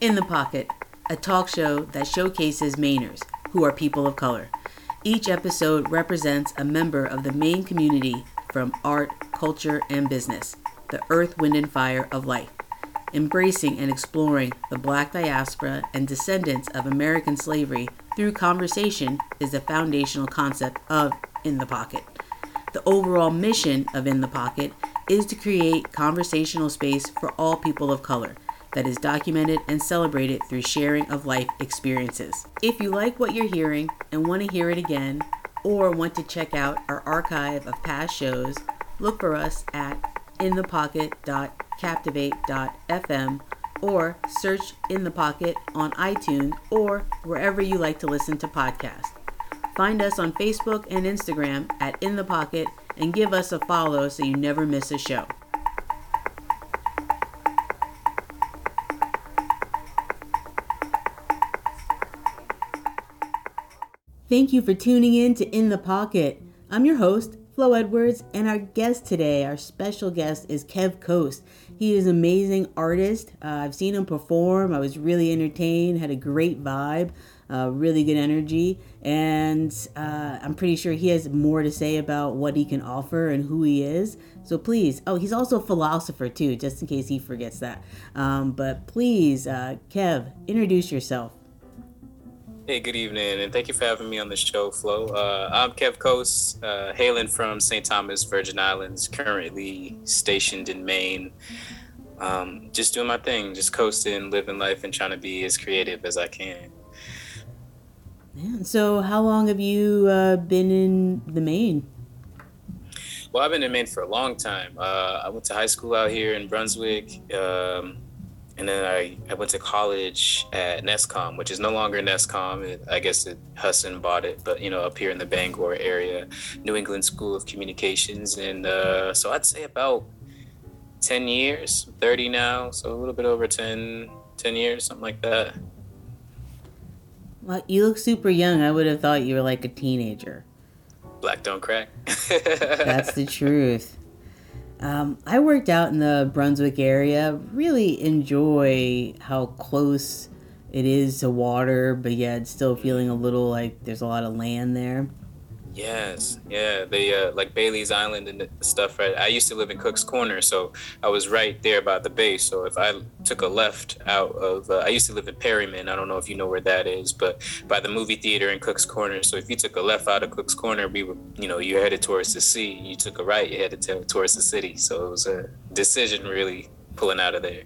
In the Pocket, a talk show that showcases Mainers, who are people of color. Each episode represents a member of the Maine community from art, culture, and business, the earth, wind, and fire of life. Embracing and exploring the black diaspora and descendants of American slavery through conversation is the foundational concept of In the Pocket. The overall mission of In the Pocket is to create conversational space for all people of color that is documented and celebrated through sharing of life experiences. If you like what you're hearing and want to hear it again, or want to check out our archive of past shows, look for us at inthepocket.captivate.fm or search In the Pocket on iTunes or wherever you like to listen to podcasts. Find us on Facebook and Instagram at In the Pocket and give us a follow so you never miss a show. Thank you for tuning in to In the Pocket. I'm your host, Flo Edwards, and our guest today, our special guest, is Kev Coast. He is an amazing artist. Uh, I've seen him perform. I was really entertained, had a great vibe, uh, really good energy, and uh, I'm pretty sure he has more to say about what he can offer and who he is. So please, oh, he's also a philosopher too, just in case he forgets that. Um, but please, uh, Kev, introduce yourself. Hey, good evening, and thank you for having me on the show, Flo. Uh, I'm Kev Coast, uh, hailing from St. Thomas, Virgin Islands, currently stationed in Maine. Um, just doing my thing, just coasting, living life, and trying to be as creative as I can. So, how long have you uh, been in the Maine? Well, I've been in Maine for a long time. Uh, I went to high school out here in Brunswick. Um, and then I, I went to college at NESCOM, which is no longer NESCOM. It, I guess it, Husson bought it, but you know, up here in the Bangor area, New England School of Communications, and uh, so I'd say about 10 years, 30 now, so a little bit over 10, 10 years, something like that. Well, you look super young. I would have thought you were like a teenager. Black don't crack. That's the truth. Um, I worked out in the Brunswick area. Really enjoy how close it is to water, but yet still feeling a little like there's a lot of land there. Yes, yeah, they uh, like Bailey's Island and stuff. Right, I used to live in Cook's Corner, so I was right there by the bay. So if I took a left out of, uh, I used to live in Perryman. I don't know if you know where that is, but by the movie theater in Cook's Corner. So if you took a left out of Cook's Corner, we were, you know, you headed towards the sea. You took a right, you headed to, towards the city. So it was a decision really pulling out of there.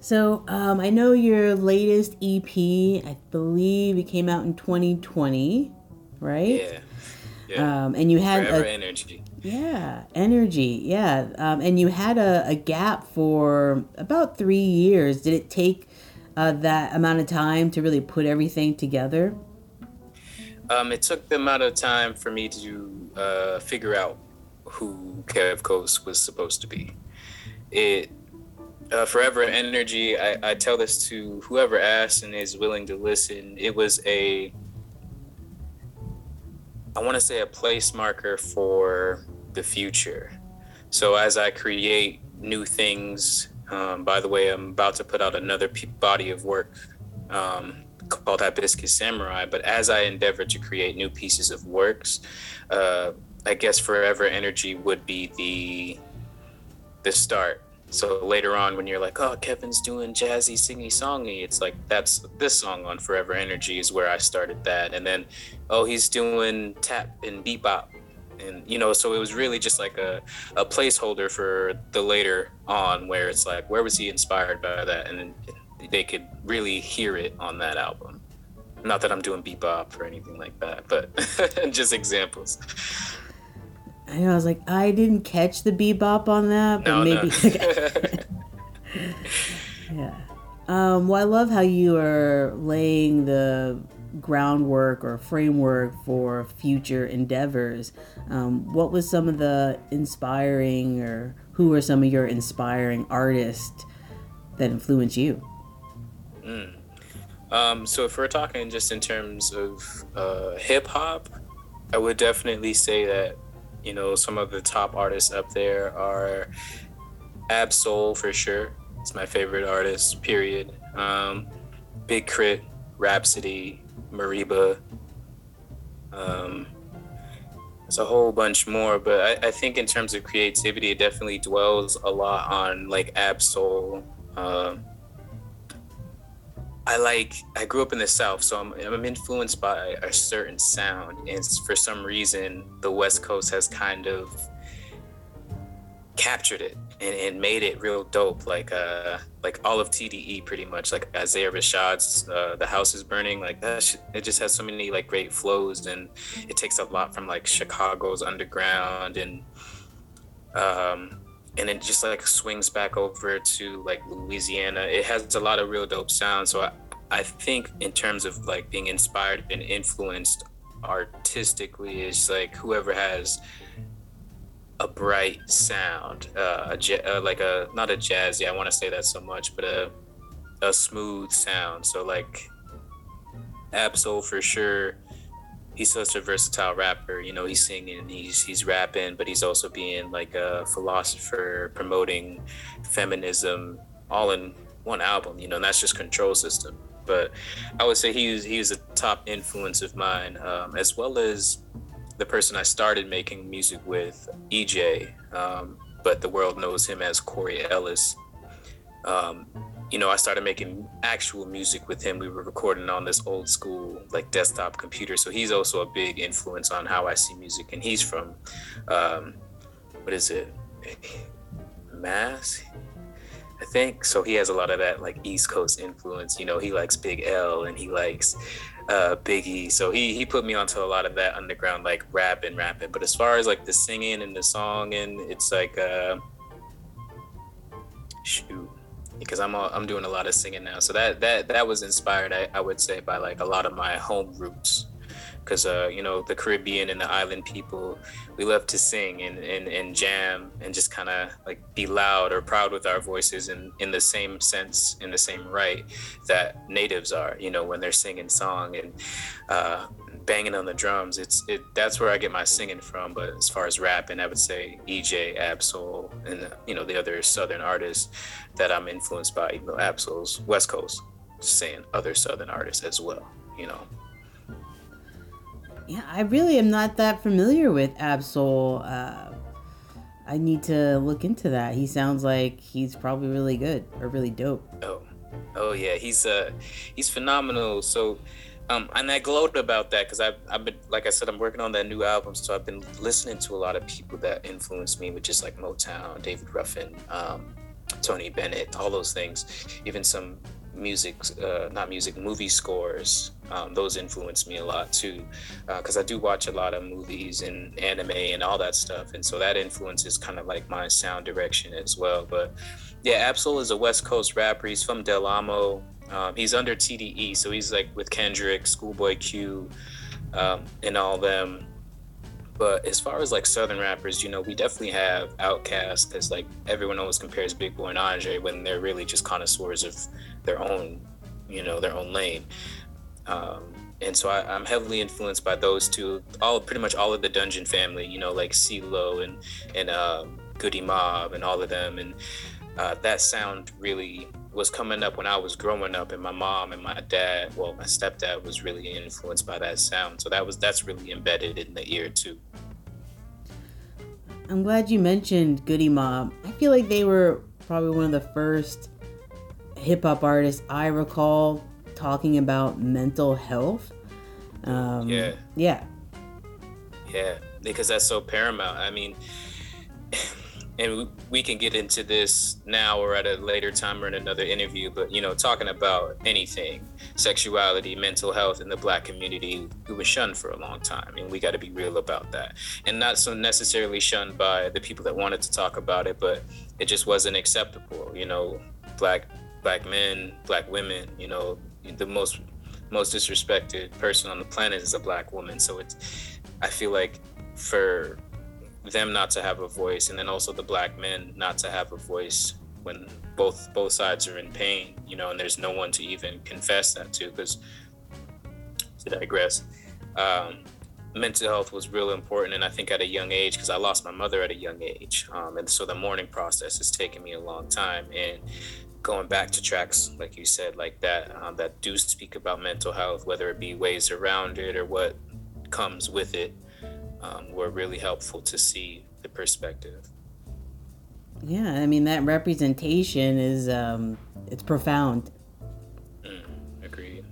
So um, I know your latest EP, I believe it came out in 2020 right? Yeah. yeah. Um, and you had Forever a, energy. Yeah, energy. Yeah, um, and you had a, a gap for about three years. Did it take uh, that amount of time to really put everything together? Um, it took the amount of time for me to uh, figure out who Kev Coast was supposed to be. It uh, forever energy. I, I tell this to whoever asks and is willing to listen. It was a I want to say a place marker for the future. So as I create new things, um, by the way, I'm about to put out another p- body of work um, called Hibiscus Samurai. But as I endeavor to create new pieces of works, uh, I guess Forever Energy would be the the start. So later on, when you're like, "Oh, Kevin's doing jazzy, singy, songy," it's like that's this song on Forever Energy is where I started that, and then, oh, he's doing tap and bebop, and you know, so it was really just like a a placeholder for the later on, where it's like, where was he inspired by that, and they could really hear it on that album. Not that I'm doing bebop or anything like that, but just examples. I was like, I didn't catch the bebop on that, but no, maybe. No. yeah. Um, well, I love how you are laying the groundwork or framework for future endeavors. Um, what was some of the inspiring, or who are some of your inspiring artists that influence you? Mm. Um, so, if we're talking just in terms of uh, hip hop, I would definitely say that you know, some of the top artists up there are Ab-Soul for sure. It's my favorite artist. Period. Um, Big K.R.I.T., Rapsody, Mereba. Um, there's a whole bunch more, but I, I, think in terms of creativity, it definitely dwells a lot on like Ab-Soul. Uh, I like. I grew up in the South, so I'm, I'm influenced by a certain sound, and for some reason, the West Coast has kind of captured it and, and made it real dope. Like uh, like all of TDE, pretty much. Like Isaiah Rashad's uh, "The House Is Burning." Like that, it just has so many like great flows, and it takes a lot from like Chicago's underground, and um, and it just like swings back over to like Louisiana. It has a lot of real dope sound. So I, I think in terms of like being inspired and influenced artistically is like whoever has a bright sound, uh, a, uh, like a not a jazzy. I want to say that so much, but a a smooth sound. So like Ab-Soul for sure. He's such a versatile rapper. You know, he's singing, he's he's rapping, but he's also being like a philosopher, promoting feminism, all in one album. You know, and that's just Control System. But I would say he was a top influence of mine, um, as well as the person I started making music with, EJ, um, but the world knows him as Corey Ellis. Um, you know, I started making actual music with him. We were recording on this old school, like desktop computer. So he's also a big influence on how I see music. And he's from, um, what is it? Mass? I think. So he has a lot of that like East Coast influence. You know, he likes Big L and he likes uh, Biggie. So he he put me onto a lot of that underground like rap and rapping. But as far as like the singing and the song and it's like uh, shoot because I'm all, I'm doing a lot of singing now. So that that that was inspired, I, I would say, by like a lot of my home roots because uh, you know the Caribbean and the island people, we love to sing and, and, and jam and just kind of like be loud or proud with our voices in, in the same sense, in the same right that natives are, you know, when they're singing song and uh, banging on the drums. It's it that's where I get my singing from. But as far as rapping, I would say EJ, Ab-Soul, and you know the other Southern artists that I'm influenced by. Even though Ab-Soul's West Coast, just saying other Southern artists as well. You know. Yeah, I really am not that familiar with Ab-Soul. Uh, I need to look into that. He sounds like he's probably really good or really dope. Oh, oh yeah, he's uh, he's phenomenal. So, um, and I gloat about that because I've, I've been, like I said, I'm working on that new album. So I've been listening to a lot of people that influenced me, which is like Motown, David Ruffin, um, Tony Bennett, all those things. Even some music, uh, not music, movie scores. Um, those influence me a lot too, because uh, I do watch a lot of movies and anime and all that stuff, and so that influences kind of like my sound direction as well. But yeah, Ab-Soul is a West Coast rapper. He's from Del Amo. Um, he's under TDE, so he's like with Kendrick, Schoolboy Q, um, and all them. But as far as like Southern rappers, you know, we definitely have Outkast because like everyone always compares Big Boi and Andre when they're really just connoisseurs of their own, you know, their own lane. Um, and so I, am heavily influenced by those two. All pretty much all of the Dungeon family, you know, like CeeLo and and um, Goodie Mob and all of them, and uh, that sound really was coming up when I was growing up, and my mom and my dad, well, my stepdad was really influenced by that sound. So that was that's really embedded in the ear too. I'm glad you mentioned Goodie Mob. I feel like they were probably one of the first hip hop artists I recall talking about mental health. Um, yeah. Yeah. Yeah, because that's so paramount. I mean, and we can get into this now or at a later time or in another interview but you know talking about anything sexuality mental health in the black community we was shunned for a long time and we got to be real about that and not so necessarily shunned by the people that wanted to talk about it but it just wasn't acceptable you know black black men, black women. You know, the most most disrespected person on the planet is a black woman. So it's I feel like for them not to have a voice, and then also the black men not to have a voice when both both sides are in pain. You know, and there's no one to even confess that to. Because to digress. Um, mental health was real important and i think at a young age because i lost my mother at a young age um, and so the mourning process has taken me a long time and going back to tracks like you said like that um, that do speak about mental health whether it be ways around it or what comes with it um, were really helpful to see the perspective. Yeah i mean that representation is um, it's profound. Mm, agreed.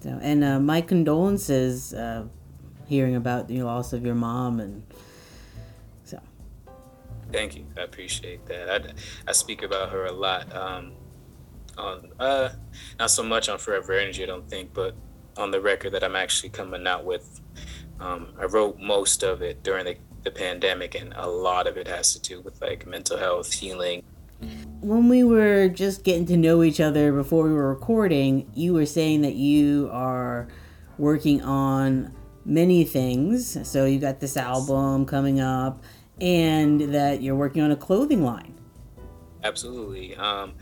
So and uh, my condolences uh, hearing about the loss of your mom and so. Thank you. I appreciate that. I, I speak about her a lot um, on uh not so much on Forever Energy, I don't think, but on the record that I'm actually coming out with. Um, I wrote most of it during the, the pandemic, and a lot of it has to do with like mental health, healing. When we were just getting to know each other before we were recording, you were saying that you are working on many things. So you got this album coming up, and that you're working on a clothing line. Absolutely. Um,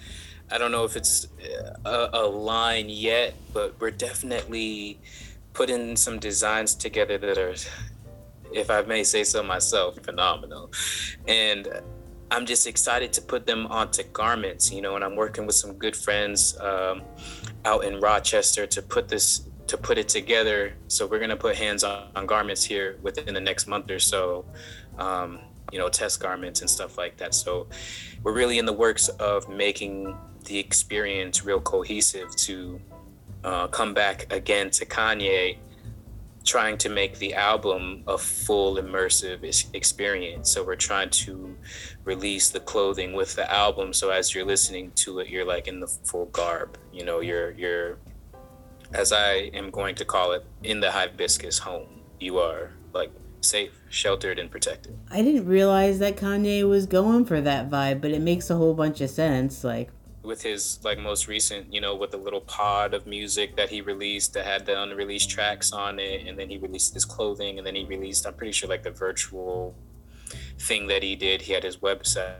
I don't know if it's a, a line yet, but we're definitely putting some designs together that are, if I may say so myself, phenomenal. And I'm just excited to put them onto garments, you know, and I'm working with some good friends um, out in Rochester to put this to put it together. So we're gonna put hands on, on garments here within the next month or so. Um, you know, test garments and stuff like that. So we're really in the works of making the experience real cohesive to uh, come back again to Kanye trying to make the album a full immersive experience. So we're trying to release the clothing with the album. So as you're listening to it, you're like in the full garb. You know, you're you're as I am going to call it, in the hibiscus home. You are like safe, sheltered, and protected. I didn't realize that Kanye was going for that vibe, but it makes a whole bunch of sense. Like with his like most recent, you know, with the little pod of music that he released that had the unreleased tracks on it, and then he released his clothing, and then he released, I'm pretty sure, like the virtual thing that he did. He had his website.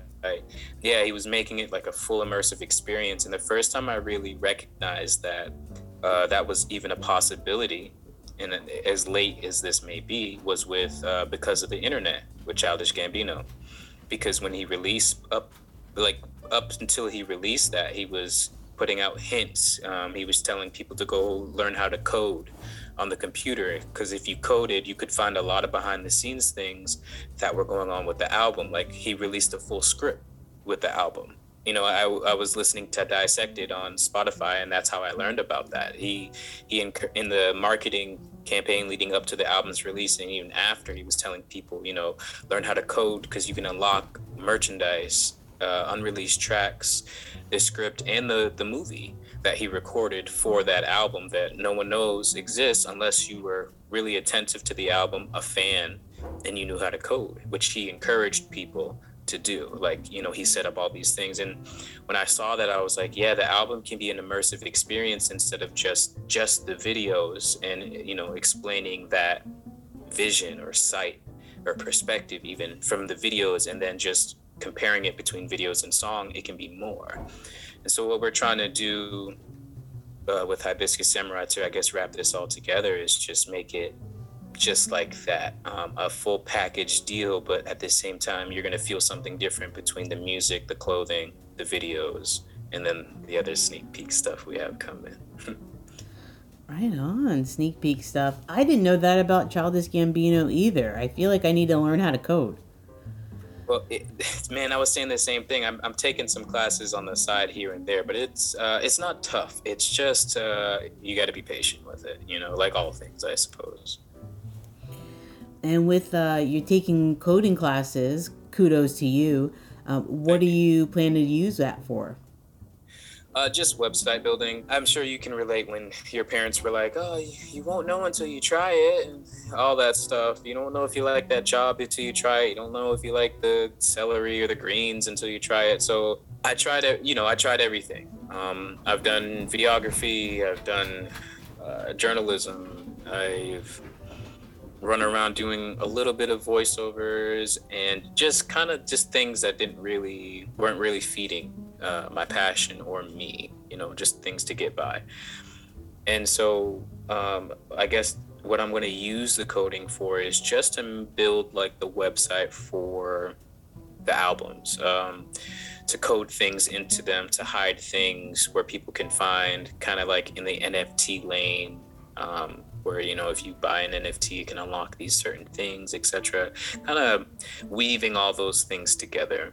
Yeah, he was making it like a full immersive experience. And the first time I really recognized that uh, that was even a possibility, and as late as this may be, was with uh, because of the internet with Childish Gambino, because when he released up like up until he released that, he was putting out hints. Um, he was telling people to go learn how to code on the computer because if you coded, you could find a lot of behind the scenes things that were going on with the album. Like he released a full script with the album. You know, I, I was listening to Dissected on Spotify, and that's how I learned about that. He he in, in the marketing campaign leading up to the album's release, and even after, he was telling people, you know, learn how to code because you can unlock merchandise uh, unreleased tracks, the script, and the the movie that he recorded for that album that no one knows exists unless you were really attentive to the album, a fan, and you knew how to code, which he encouraged people to do. Like, you know, he set up all these things. And when I saw that, I was like, yeah, the album can be an immersive experience instead of just just the videos and you know, explaining that vision or sight or perspective even from the videos and then just comparing it between videos and song, it can be more. And so what we're trying to do uh, with Hibiscus Samurai to, I guess, wrap this all together is just make it just like that, um, a full package deal. But at the same time, you're gonna feel something different between the music, the clothing, the videos, and then the other sneak peek stuff we have coming. Right on, sneak peek stuff. I didn't know that about Childish Gambino either. I feel like I need to learn how to code. Well, it, man, I was saying the same thing. I'm, I'm taking some classes on the side here and there, but it's uh, it's not tough. It's just uh, you got to be patient with it. You know, like all things, I suppose. And with uh, you're taking coding classes, kudos to you. Um, what do you plan to use that for? Uh, just website building. I'm sure you can relate when your parents were like, "Oh, you won't know until you try it," and all that stuff. You don't know if you like that job until you try it. You don't know if you like the celery or the greens until you try it. So I tried it. You know, I tried everything. Um, I've done videography. I've done uh, journalism. I've run around doing a little bit of voiceovers and just kind of just things that didn't really weren't really feeding uh, my passion or me, you know, just things to get by. And so um, I guess what I'm going to use the coding for is just to build like the website for the albums. Um, to code things into them, to hide things where people can find, kind of like in the NFT lane, um, where you know if you buy an NFT, you can unlock these certain things, etc. Kind of weaving all those things together.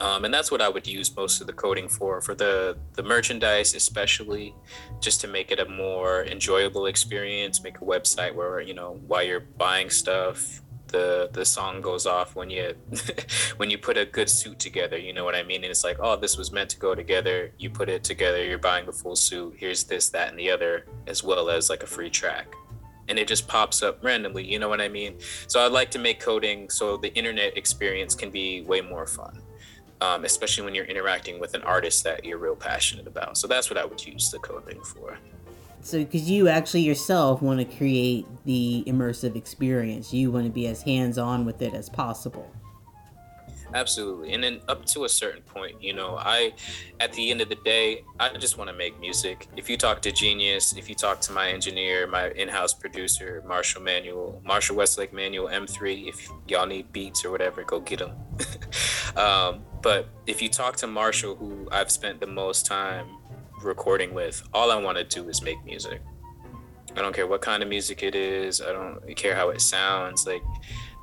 Um, and that's what I would use most of the coding for, for the the merchandise, especially, just to make it a more enjoyable experience. Make a website where you know while you're buying stuff, the the song goes off when you when you put a good suit together you know what i mean? And it's like oh this was meant to go together you put it together you're buying the full suit here's this that and the other as well as like a free track. And it just pops up randomly you know what i mean? So i'd like to make coding so the internet experience can be way more fun um, especially when you're interacting with an artist that you're real passionate about. So that's what i would use the coding for. So because you actually yourself want to create the immersive experience. You want to be as hands-on with it as possible. Absolutely. And then up to a certain point you know i at the end of the day i just want to make music. If you talk to genius if you talk to my engineer my in-house producer marshall manuel marshall westlake manuel m3 if y'all need beats or whatever go get them um, but if you talk to marshall who i've spent the most time recording with, all I want to do is make music. I don't care what kind of music it is. I don't care how it sounds. Like,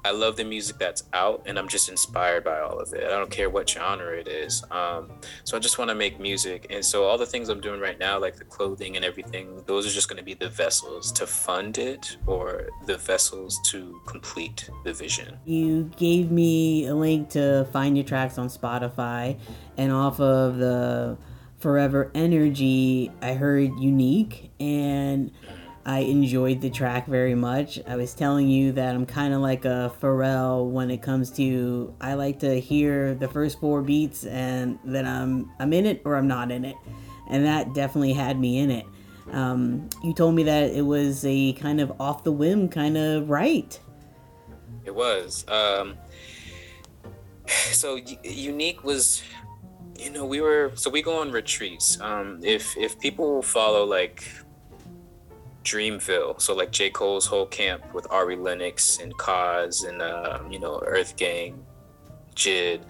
I love the music that's out, and I'm just inspired by all of it. I don't care what genre it is. Um, so I just want to make music, and so all the things I'm doing right now, like the clothing and everything, those are just going to be the vessels to fund it, or the vessels to complete the vision. You gave me a link to find your tracks on Spotify, and off of the Forever Energy, I heard unique and I enjoyed the track very much. I was telling you that I'm kind of like a Pharrell when it comes to I like to hear the first four beats and then I'm I'm in it or I'm not in it, and that definitely had me in it. Um, you told me that it was a kind of off the whim kind of right. It was. Um, so unique was you know, we were so we go on retreats. Um, if if people follow like Dreamville, so like J. Cole's whole camp with Ari Lennox and Cozz and uh, you know Earth Gang, JID.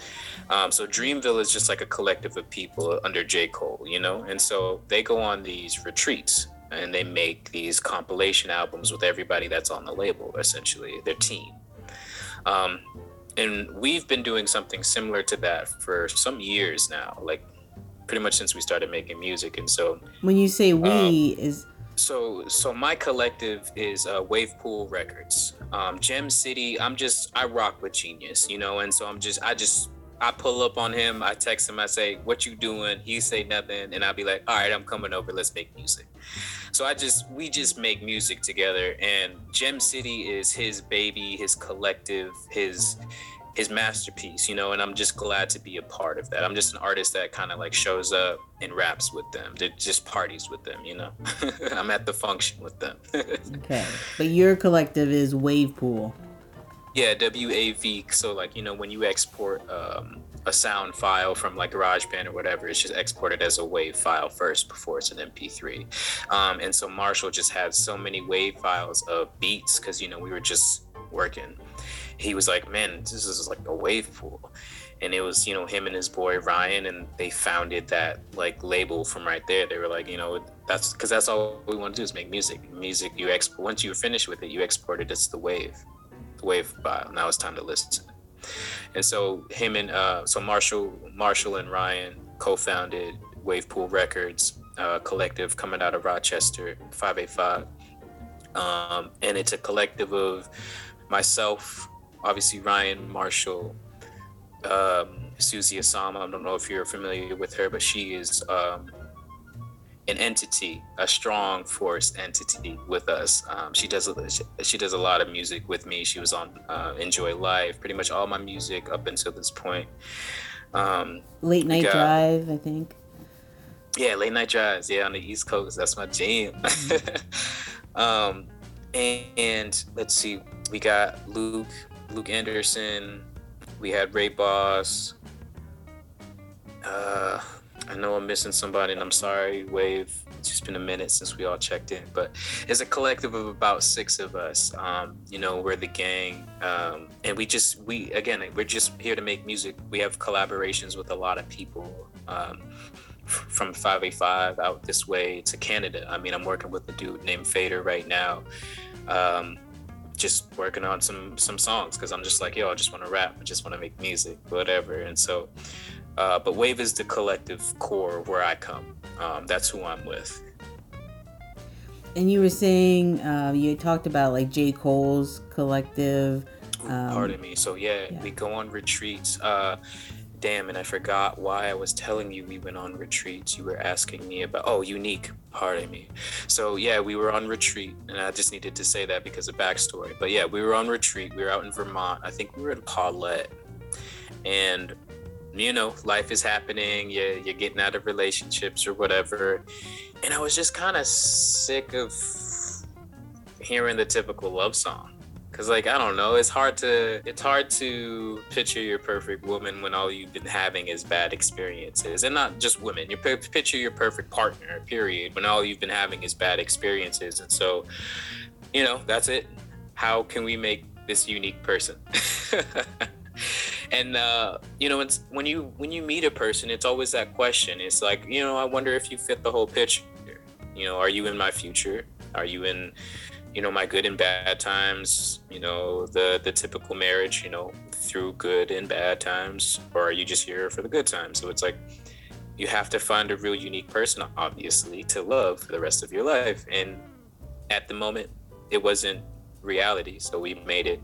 Um, so Dreamville is just like a collective of people under J. Cole, you know, and so they go on these retreats and they make these compilation albums with everybody that's on the label, essentially their team. Um, and we've been doing something similar to that for some years now like pretty much since we started making music. And so when you say we um, is so so my collective is uh, wave pool records um, gem city i'm just i rock with genius you know and so i'm just i just I pull up on him, I text him, I say, What you doing? He say nothing, and I'll be like, All right, I'm coming over, let's make music. So I just we just make music together and Gem City is his baby, his collective, his his masterpiece, you know, and I'm just glad to be a part of that. I'm just an artist that kind of like shows up and raps with them, that just parties with them, you know. I'm at the function with them. okay. But your collective is Wave Pool. Yeah, W A V. So like, you know, when you export um, a sound file from like GarageBand or whatever, it's just exported as a WAV file first before it's an MP3. Um, and so Marshall just had so many WAV files of beats because you know we were just working. He was like, "Man, this is like a wave pool," and it was you know him and his boy Ryan, and they founded that like label from right there. They were like, you know, that's because that's all we want to do is make music. Music you export once you finish with it, you export it as the wave, the wave file. Now it's time to listen and so him and uh, so Marshall, Marshall and Ryan co-founded Wavepool Records, uh, collective coming out of Rochester, 585. Um, and it's a collective of myself, obviously Ryan Marshall, um, Susie Asama. I don't know if you're familiar with her, but she is um, an entity, a strong force entity with us. Um, she does a, she does a lot of music with me. She was on uh, Enjoy Life, pretty much all my music up until this point. Um, late night got, drive, I think. Yeah, late night drives. Yeah, on the East Coast, that's my jam. Mm-hmm. um, and, and let's see, we got Luke, Luke Anderson. We had Ray Boss. Uh, I know I'm missing somebody, and I'm sorry, Wave It's just been a minute since we all checked in, but it's a collective of about six of us. Um, you know, we're the gang, um, and we just we again we're just here to make music. We have collaborations with a lot of people. Um, from 585 out this way to Canada. I mean, I'm working with a dude named Fader right now. Um, just working on some some songs because I'm just like, yo, I just want to rap, I just want to make music, whatever. And so, uh, but Wave is the collective core where I come. Um, that's who I'm with. And you were saying uh, you talked about like J Cole's collective. Um, Pardon me. So yeah, yeah, we go on retreats. Uh, damn, and I forgot why I was telling you we went on retreats. You were asking me about, oh, unique, pardon me. So, yeah, we were on retreat, and I just needed to say that because of backstory. But yeah, we were on retreat. We were out in Vermont. I think we were in Pawlet. And, you know, life is happening. Yeah, you're getting out of relationships or whatever. And I was just kind of sick of hearing the typical love song Cause like I don't know, it's hard to it's hard to picture your perfect woman when all you've been having is bad experiences, and not just women. You picture your perfect partner, period, when all you've been having is bad experiences, and so, you know, that's it. How can we make this unique person? and uh, you know, it's when you when you meet a person, it's always that question. It's like, you know, I wonder if you fit the whole picture. You know, are you in my future? Are you in you know my good and bad times you know the the typical marriage you know through good and bad times or are you just here for the good times? So it's like you have to find a real unique person obviously to love for the rest of your life. And at the moment it wasn't reality. So we made it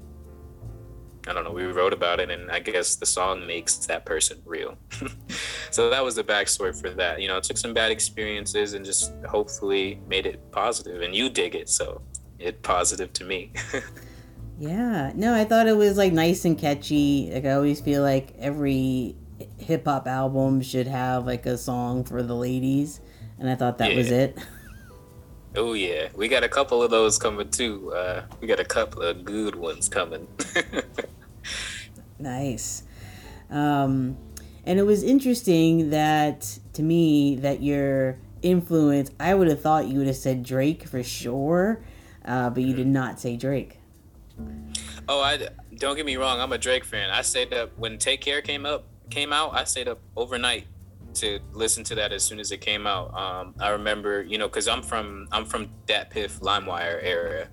i don't know we wrote about it and i guess the song makes that person real. So that was the backstory for that. You know took some bad experiences and just hopefully made it positive and you dig it. So it positive to me. yeah. No, I thought it was like nice and catchy. Like I always feel like every hip hop album should have like a song for the ladies, and I thought that yeah. was it. Oh yeah, we got a couple of those coming too. Uh, we got a couple of good ones coming. nice. Um, and it was interesting that to me that your influence. I would have thought you would have said Drake for sure uh, but you did not say Drake. Oh, I don't get me wrong. I'm a Drake fan. I stayed up when Take Care came up, came out. I stayed up overnight to listen to that as soon as it came out. Um, I remember, you know, because I'm from I'm from DatPiff LimeWire area,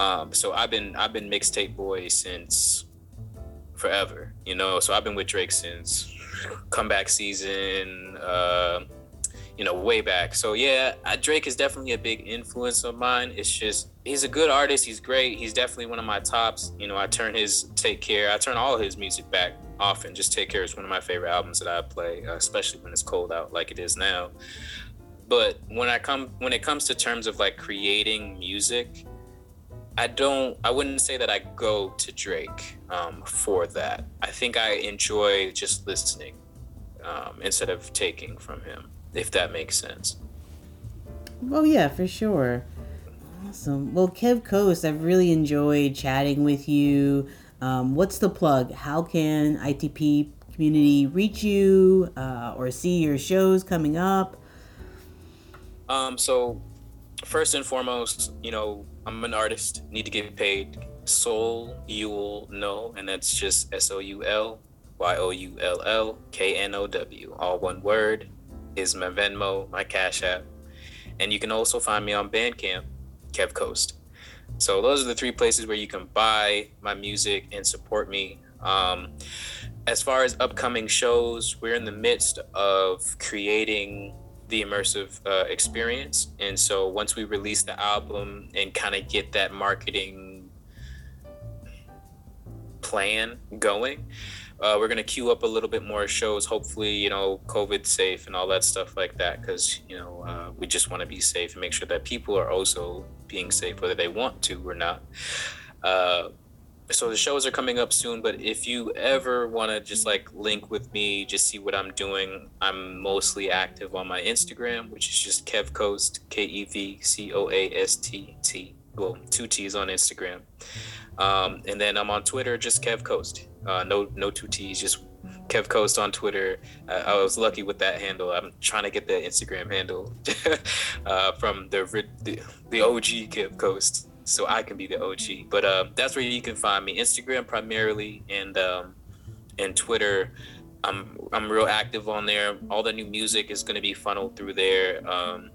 um, so I've been I've been mixtape boy since forever, you know. So I've been with Drake since comeback season. Uh, you know, way back. So yeah, Drake is definitely a big influence of mine. It's just he's a good artist. He's great. He's definitely one of my tops. You know, I turn his Take Care. I turn all his music back often. Just Take Care is one of my favorite albums that I play, uh, especially when it's cold out like it is now. But when I come when it comes to terms of like creating music, I don't. I wouldn't say that I go to Drake um, for that. I think I enjoy just listening um, instead of taking from him if that makes sense. Oh yeah, for sure. Awesome. Well, Kev Coast, I've really enjoyed chatting with you. Um, what's the plug? How can ITP community reach you uh, or see your shows coming up? Um, so first and foremost, you know, I'm an artist, need to get paid. Soul You'll know, and that's just S O U L Y O U L L K N O W, all one word is my Venmo, my Cash App. And you can also find me on Bandcamp, Kev Coast. So those are the three places where you can buy my music and support me. Um, as far as upcoming shows, we're in the midst of creating the immersive uh, experience. And so once we release the album and kind of get that marketing plan going, uh, we're gonna queue up a little bit more shows. Hopefully, you know, COVID safe and all that stuff like that, because you know uh, we just want to be safe and make sure that people are also being safe, whether they want to or not. Uh, so the shows are coming up soon, but if you ever want to just like link with me, just see what I'm doing, I'm mostly active on my Instagram, which is just Kev Coast, K E V C O A S T T. Well, two T's on Instagram. Um, and then I'm on Twitter, just Kev Coast. Uh, no, no two T's, just Kev Coast on Twitter. Uh, I was lucky with that handle. I'm trying to get the Instagram handle uh, from the, the, the OG Kev Coast, so I can be the OG. But uh, that's where you can find me. Instagram primarily, and um, and Twitter. I'm I'm real active on there. All the new music is going to be funneled through there. Um,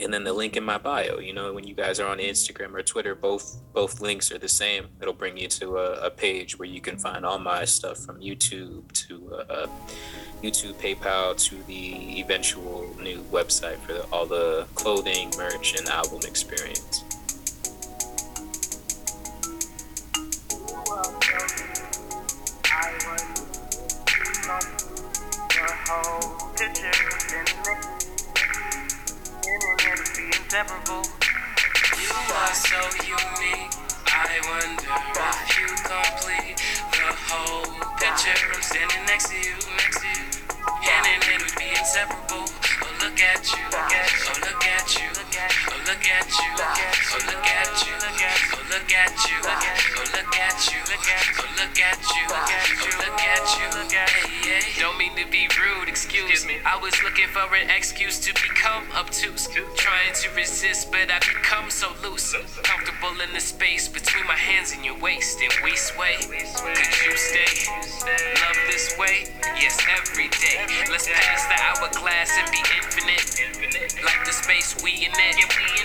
and then the link in my bio you know when you guys are on instagram or twitter both both links are the same. It'll bring you to a, a page where you can find all my stuff from youtube to uh, youtube paypal to the eventual new website for the, all the clothing merch and album experience inseparable. You are so unique. I wonder if you complete the whole picture. I'm standing next to you, next to you. Hand in hand, we'd be inseparable. Oh, look at you. Oh, look at you. Oh, look at you. Oh, look at you. Oh, look at you. Oh, look at you. Oh, look at was looking for an excuse to become obtuse. Trying to resist, but I become so loose. Comfortable in the space between my hands and your waist, and we sway. Could you stay? Love this way? Yes, every day. Let's pass the hourglass and be infinite. Like the space we in it.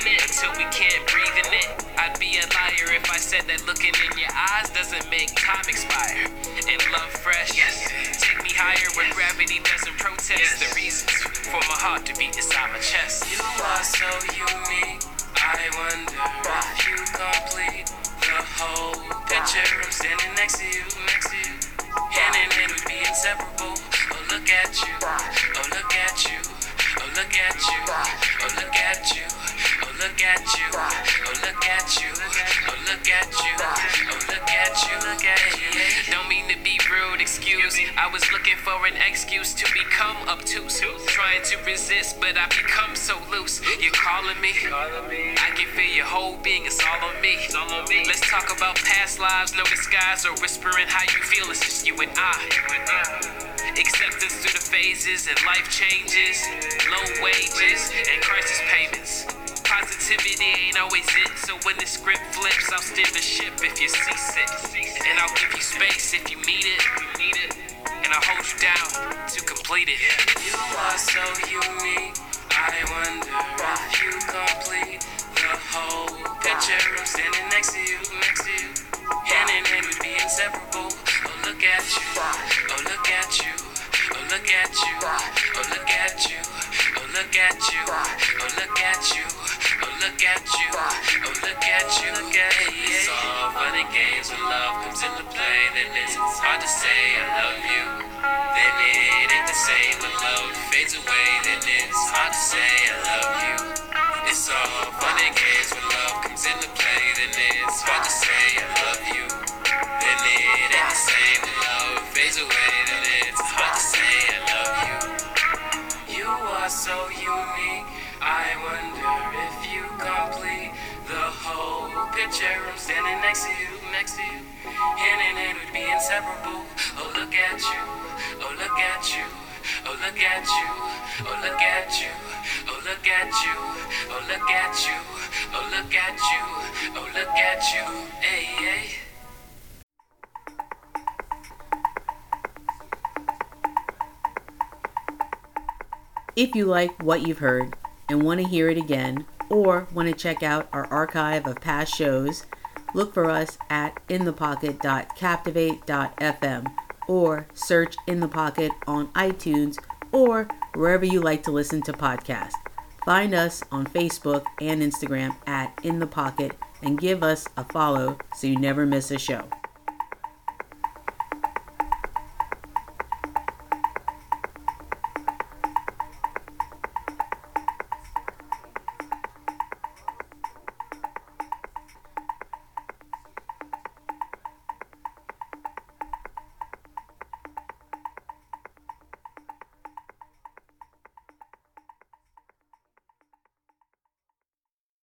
Until we can't breathe in it. I'd be a liar if I said that looking in your eyes doesn't make time expire. And love fresh. Take me higher where gravity doesn't protest. The reasons for my heart to beat inside my chest. You are so unique. I wonder if you complete the whole picture. I'm standing next to you, next to you. Hand in hand, we'd be inseparable. Oh, look at you. Oh, look at you. Oh, look at you. Oh, look at you. Oh, look at you. Oh, look at you. Oh, look at you. Oh, look at you. Oh, look at you. Don't mean to be rude, excuse. I was looking for an excuse to become obtuse. Trying to resist, but I become so loose. You're calling me. I can feel your whole being. It's all on me. Let's talk about past lives, no disguise or whispering how you feel. It's just you and I. Acceptance through the phases and life changes, low wages and crisis payments. Positivity ain't always it, so when the script flips, I'll steer the ship if you're seasick. And I'll give you space if you need it. And I'll hold you down to complete it. You are so unique. I wonder if you complete the whole picture. I'm standing next to you, next to you. Hand in hand, we'd be inseparable. Oh, look at you. Oh, look at you. Oh, look at you. Oh, look at you. Oh, look at you. Oh, look at you. Oh, look at you. Oh, look at you. Oh, look at you. It's all fun and games when love comes into play. Then it's hard to say I love you. Then it ain't the same when love fades away. Then it's hard to say I love you. It's all fun and games when love comes into play. Then it's hard to say I love you. Then it ain't the same when love fades away. your I'm standing next to you, next to you. Hand in hand, we'd be inseparable. Oh, look at you, oh, look at you, oh, look at you, oh, look at you, oh, look at you, oh, look at you, oh, look at you, oh, look at you, hey, hey. If you like what you've heard and want to hear it again, or want to check out our archive of past shows, look for us at inthepocket.captivate.fm or search In the Pocket on iTunes or wherever you like to listen to podcasts. Find us on Facebook and Instagram at In the Pocket and give us a follow so you never miss a show.